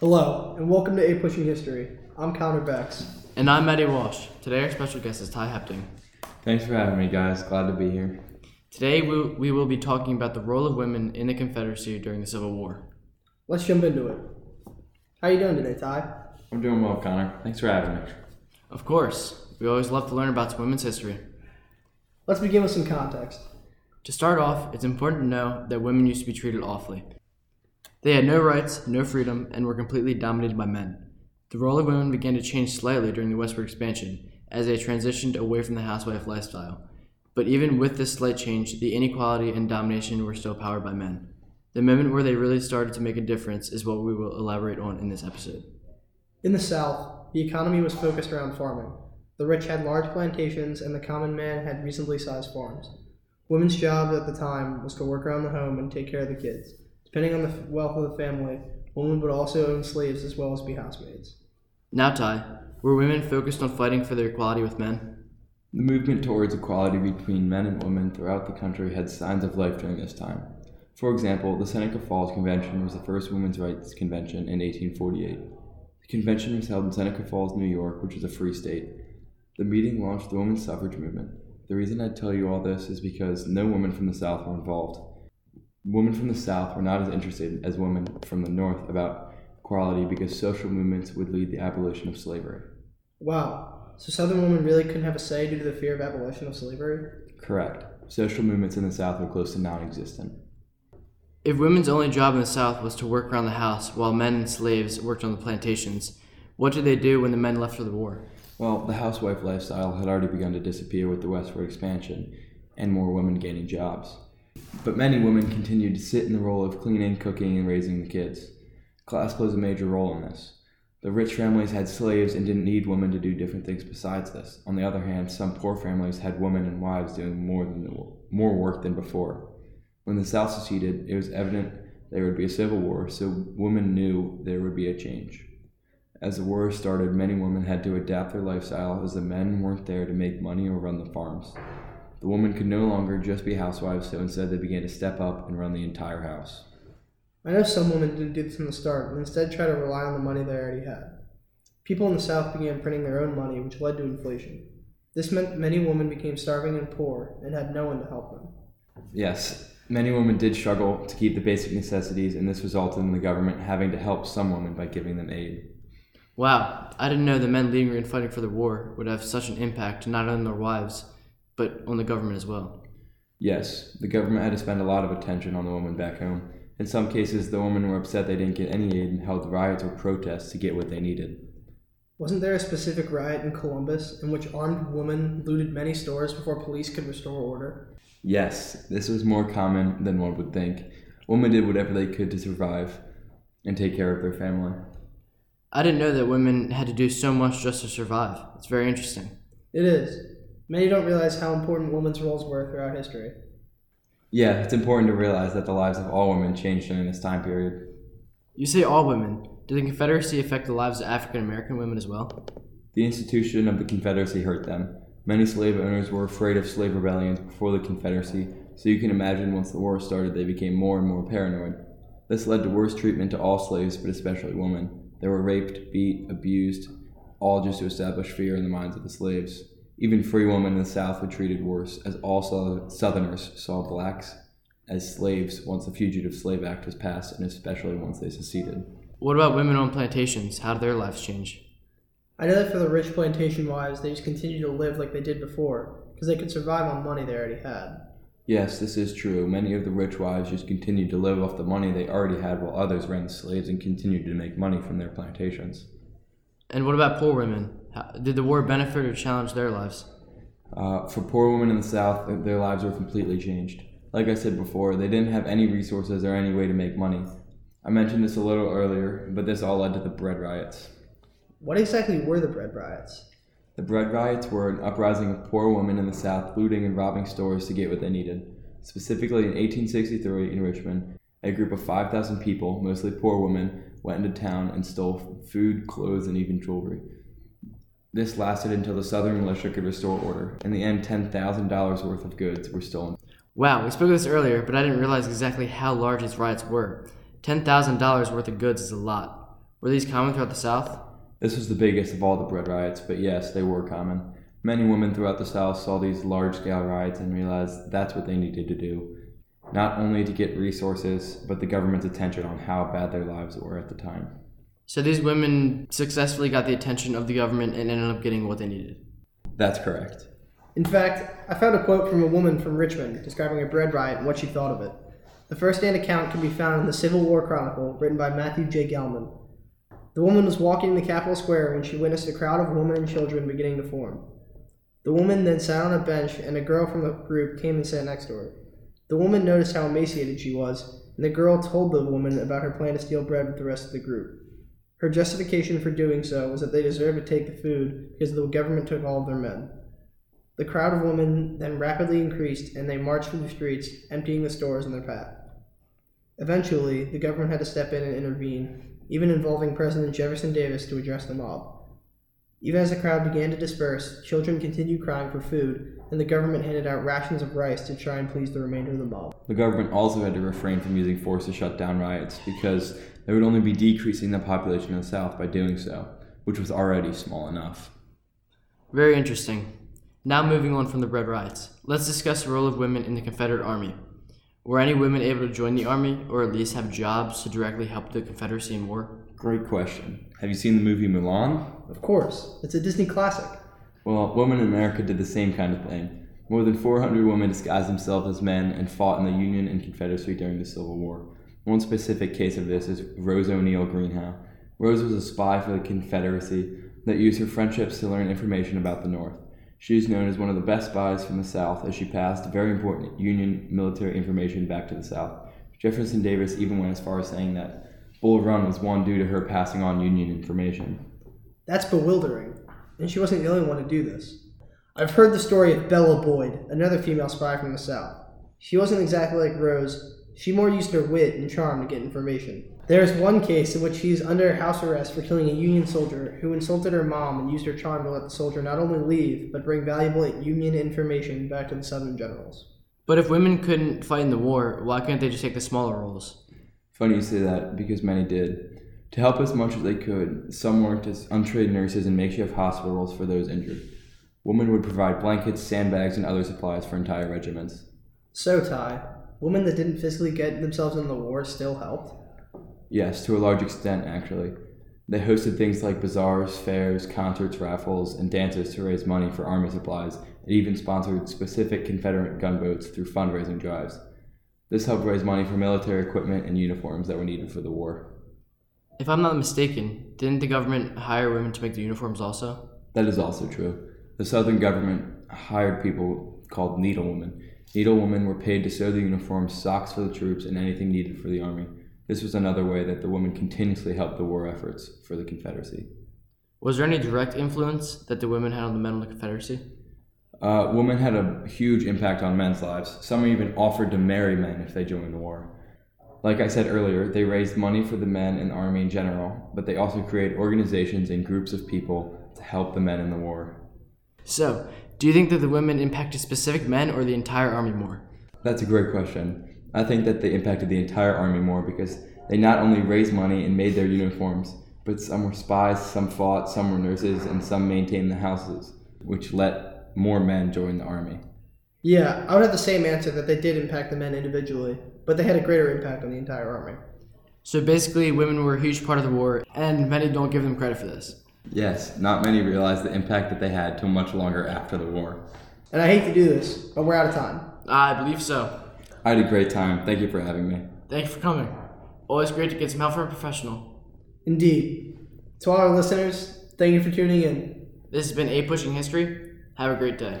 Hello, and welcome to A Pushing History. I'm Connor Bex. And I'm Maddie Walsh. Today, our special guest is Ty Hepting. Thanks for having me, guys. Glad to be here. Today, we, we will be talking about the role of women in the Confederacy during the Civil War. Let's jump into it. How you doing today, Ty? I'm doing well, Connor. Thanks for having me. Of course, we always love to learn about women's history. Let's begin with some context. To start off, it's important to know that women used to be treated awfully. They had no rights, no freedom, and were completely dominated by men. The role of women began to change slightly during the westward expansion as they transitioned away from the housewife lifestyle. But even with this slight change, the inequality and domination were still powered by men. The moment where they really started to make a difference is what we will elaborate on in this episode. In the South, the economy was focused around farming. The rich had large plantations, and the common man had reasonably sized farms. Women's job at the time was to work around the home and take care of the kids. Depending on the wealth of the family, women would also own slaves as well as be housemaids. Now, Ty, were women focused on fighting for their equality with men? The movement towards equality between men and women throughout the country had signs of life during this time. For example, the Seneca Falls Convention was the first women's rights convention in 1848. The convention was held in Seneca Falls, New York, which was a free state. The meeting launched the women's suffrage movement. The reason I tell you all this is because no women from the South were involved. Women from the South were not as interested as women from the North about equality because social movements would lead the abolition of slavery. Wow, so Southern women really couldn't have a say due to the fear of abolition of slavery? Correct. Social movements in the South were close to non existent. If women's only job in the South was to work around the house while men and slaves worked on the plantations, what did they do when the men left for the war? Well, the housewife lifestyle had already begun to disappear with the westward expansion and more women gaining jobs. But many women continued to sit in the role of cleaning, cooking, and raising the kids. Class plays a major role in this. The rich families had slaves and didn't need women to do different things besides this. On the other hand, some poor families had women and wives doing more than the, more work than before. When the South seceded, it was evident there would be a civil war, so women knew there would be a change. As the war started, many women had to adapt their lifestyle as the men weren't there to make money or run the farms. The women could no longer just be housewives, so instead they began to step up and run the entire house. I know some women didn't do this from the start, and instead tried to rely on the money they already had. People in the South began printing their own money, which led to inflation. This meant many women became starving and poor and had no one to help them. Yes, many women did struggle to keep the basic necessities, and this resulted in the government having to help some women by giving them aid. Wow, I didn't know the men leaving and fighting for the war would have such an impact not on their wives, but on the government as well. Yes, the government had to spend a lot of attention on the women back home. In some cases, the women were upset they didn't get any aid and held riots or protests to get what they needed. Wasn't there a specific riot in Columbus in which armed women looted many stores before police could restore order? Yes, this was more common than one would think. Women did whatever they could to survive and take care of their family. I didn't know that women had to do so much just to survive. It's very interesting. It is. Many don't realize how important women's roles were throughout history. Yeah, it's important to realize that the lives of all women changed during this time period. You say all women. Did the Confederacy affect the lives of African American women as well? The institution of the Confederacy hurt them. Many slave owners were afraid of slave rebellions before the Confederacy, so you can imagine once the war started, they became more and more paranoid. This led to worse treatment to all slaves, but especially women. They were raped, beat, abused, all just to establish fear in the minds of the slaves. Even free women in the South were treated worse, as all Southerners saw blacks as slaves once the Fugitive Slave Act was passed, and especially once they seceded. What about women on plantations? How did their lives change? I know that for the rich plantation wives, they just continued to live like they did before, because they could survive on money they already had. Yes, this is true. Many of the rich wives just continued to live off the money they already had, while others ran slaves and continued to make money from their plantations. And what about poor women? How, did the war benefit or challenge their lives? Uh, for poor women in the South, their lives were completely changed. Like I said before, they didn't have any resources or any way to make money. I mentioned this a little earlier, but this all led to the bread riots. What exactly were the bread riots? The bread riots were an uprising of poor women in the South looting and robbing stores to get what they needed. Specifically, in 1863 in Richmond, a group of 5,000 people, mostly poor women, went into town and stole food, clothes, and even jewelry. This lasted until the Southern militia could restore order. In the end, $10,000 worth of goods were stolen. Wow, we spoke of this earlier, but I didn't realize exactly how large these riots were. $10,000 worth of goods is a lot. Were these common throughout the South? This was the biggest of all the bread riots, but yes, they were common. Many women throughout the South saw these large scale riots and realized that's what they needed to do. Not only to get resources, but the government's attention on how bad their lives were at the time. So these women successfully got the attention of the government and ended up getting what they needed. That's correct. In fact, I found a quote from a woman from Richmond describing a bread riot and what she thought of it. The first-hand account can be found in the Civil War Chronicle, written by Matthew J. Gelman. The woman was walking in the Capitol Square when she witnessed a crowd of women and children beginning to form. The woman then sat on a bench, and a girl from the group came and sat next to her. The woman noticed how emaciated she was, and the girl told the woman about her plan to steal bread with the rest of the group. Her justification for doing so was that they deserved to take the food because the government took all of their men. The crowd of women then rapidly increased, and they marched through the streets, emptying the stores in their path. Eventually, the government had to step in and intervene, even involving President Jefferson Davis to address the mob. Even as the crowd began to disperse, children continued crying for food, and the government handed out rations of rice to try and please the remainder of the mob. The government also had to refrain from using force to shut down riots because they would only be decreasing the population of the South by doing so, which was already small enough. Very interesting. Now moving on from the bread riots, let's discuss the role of women in the Confederate Army. Were any women able to join the Army, or at least have jobs to directly help the Confederacy in war? Great question. Have you seen the movie Mulan? Of course, it's a Disney classic. Well, women in America did the same kind of thing. More than 400 women disguised themselves as men and fought in the Union and Confederacy during the Civil War. One specific case of this is Rose O'Neal Greenhow. Rose was a spy for the Confederacy that used her friendships to learn information about the North. She is known as one of the best spies from the South as she passed very important Union military information back to the South. Jefferson Davis even went as far as saying that Bull Run was won due to her passing on Union information. That's bewildering, and she wasn't the only one to do this. I've heard the story of Bella Boyd, another female spy from the South. She wasn't exactly like Rose, she more used her wit and charm to get information. There is one case in which she is under house arrest for killing a Union soldier who insulted her mom and used her charm to let the soldier not only leave, but bring valuable Union information back to the Southern generals. But if women couldn't fight in the war, why couldn't they just take the smaller roles? Funny you say that because many did. To help as much as they could, some worked as untrained nurses in makeshift hospitals for those injured. Women would provide blankets, sandbags, and other supplies for entire regiments. So, Ty, women that didn't physically get themselves in the war still helped? Yes, to a large extent, actually. They hosted things like bazaars, fairs, concerts, raffles, and dances to raise money for army supplies, and even sponsored specific Confederate gunboats through fundraising drives. This helped raise money for military equipment and uniforms that were needed for the war. If I'm not mistaken, didn't the government hire women to make the uniforms also? That is also true. The Southern government hired people called needlewomen. Needlewomen were paid to sew the uniforms, socks for the troops, and anything needed for the army. This was another way that the women continuously helped the war efforts for the Confederacy. Was there any direct influence that the women had on the men of the Confederacy? Uh, women had a huge impact on men's lives. Some even offered to marry men if they joined the war. Like I said earlier, they raised money for the men in the army in general, but they also created organizations and groups of people to help the men in the war. So, do you think that the women impacted specific men or the entire army more? That's a great question. I think that they impacted the entire army more because they not only raised money and made their uniforms, but some were spies, some fought, some were nurses, and some maintained the houses, which let more men join the army. Yeah, I would have the same answer that they did impact the men individually, but they had a greater impact on the entire army. So basically, women were a huge part of the war, and many don't give them credit for this. Yes, not many realized the impact that they had till much longer after the war. And I hate to do this, but we're out of time. I believe so. I had a great time. Thank you for having me. Thank you for coming. Always great to get some help from a professional. Indeed. To all our listeners, thank you for tuning in. This has been A Pushing History. Have a great day.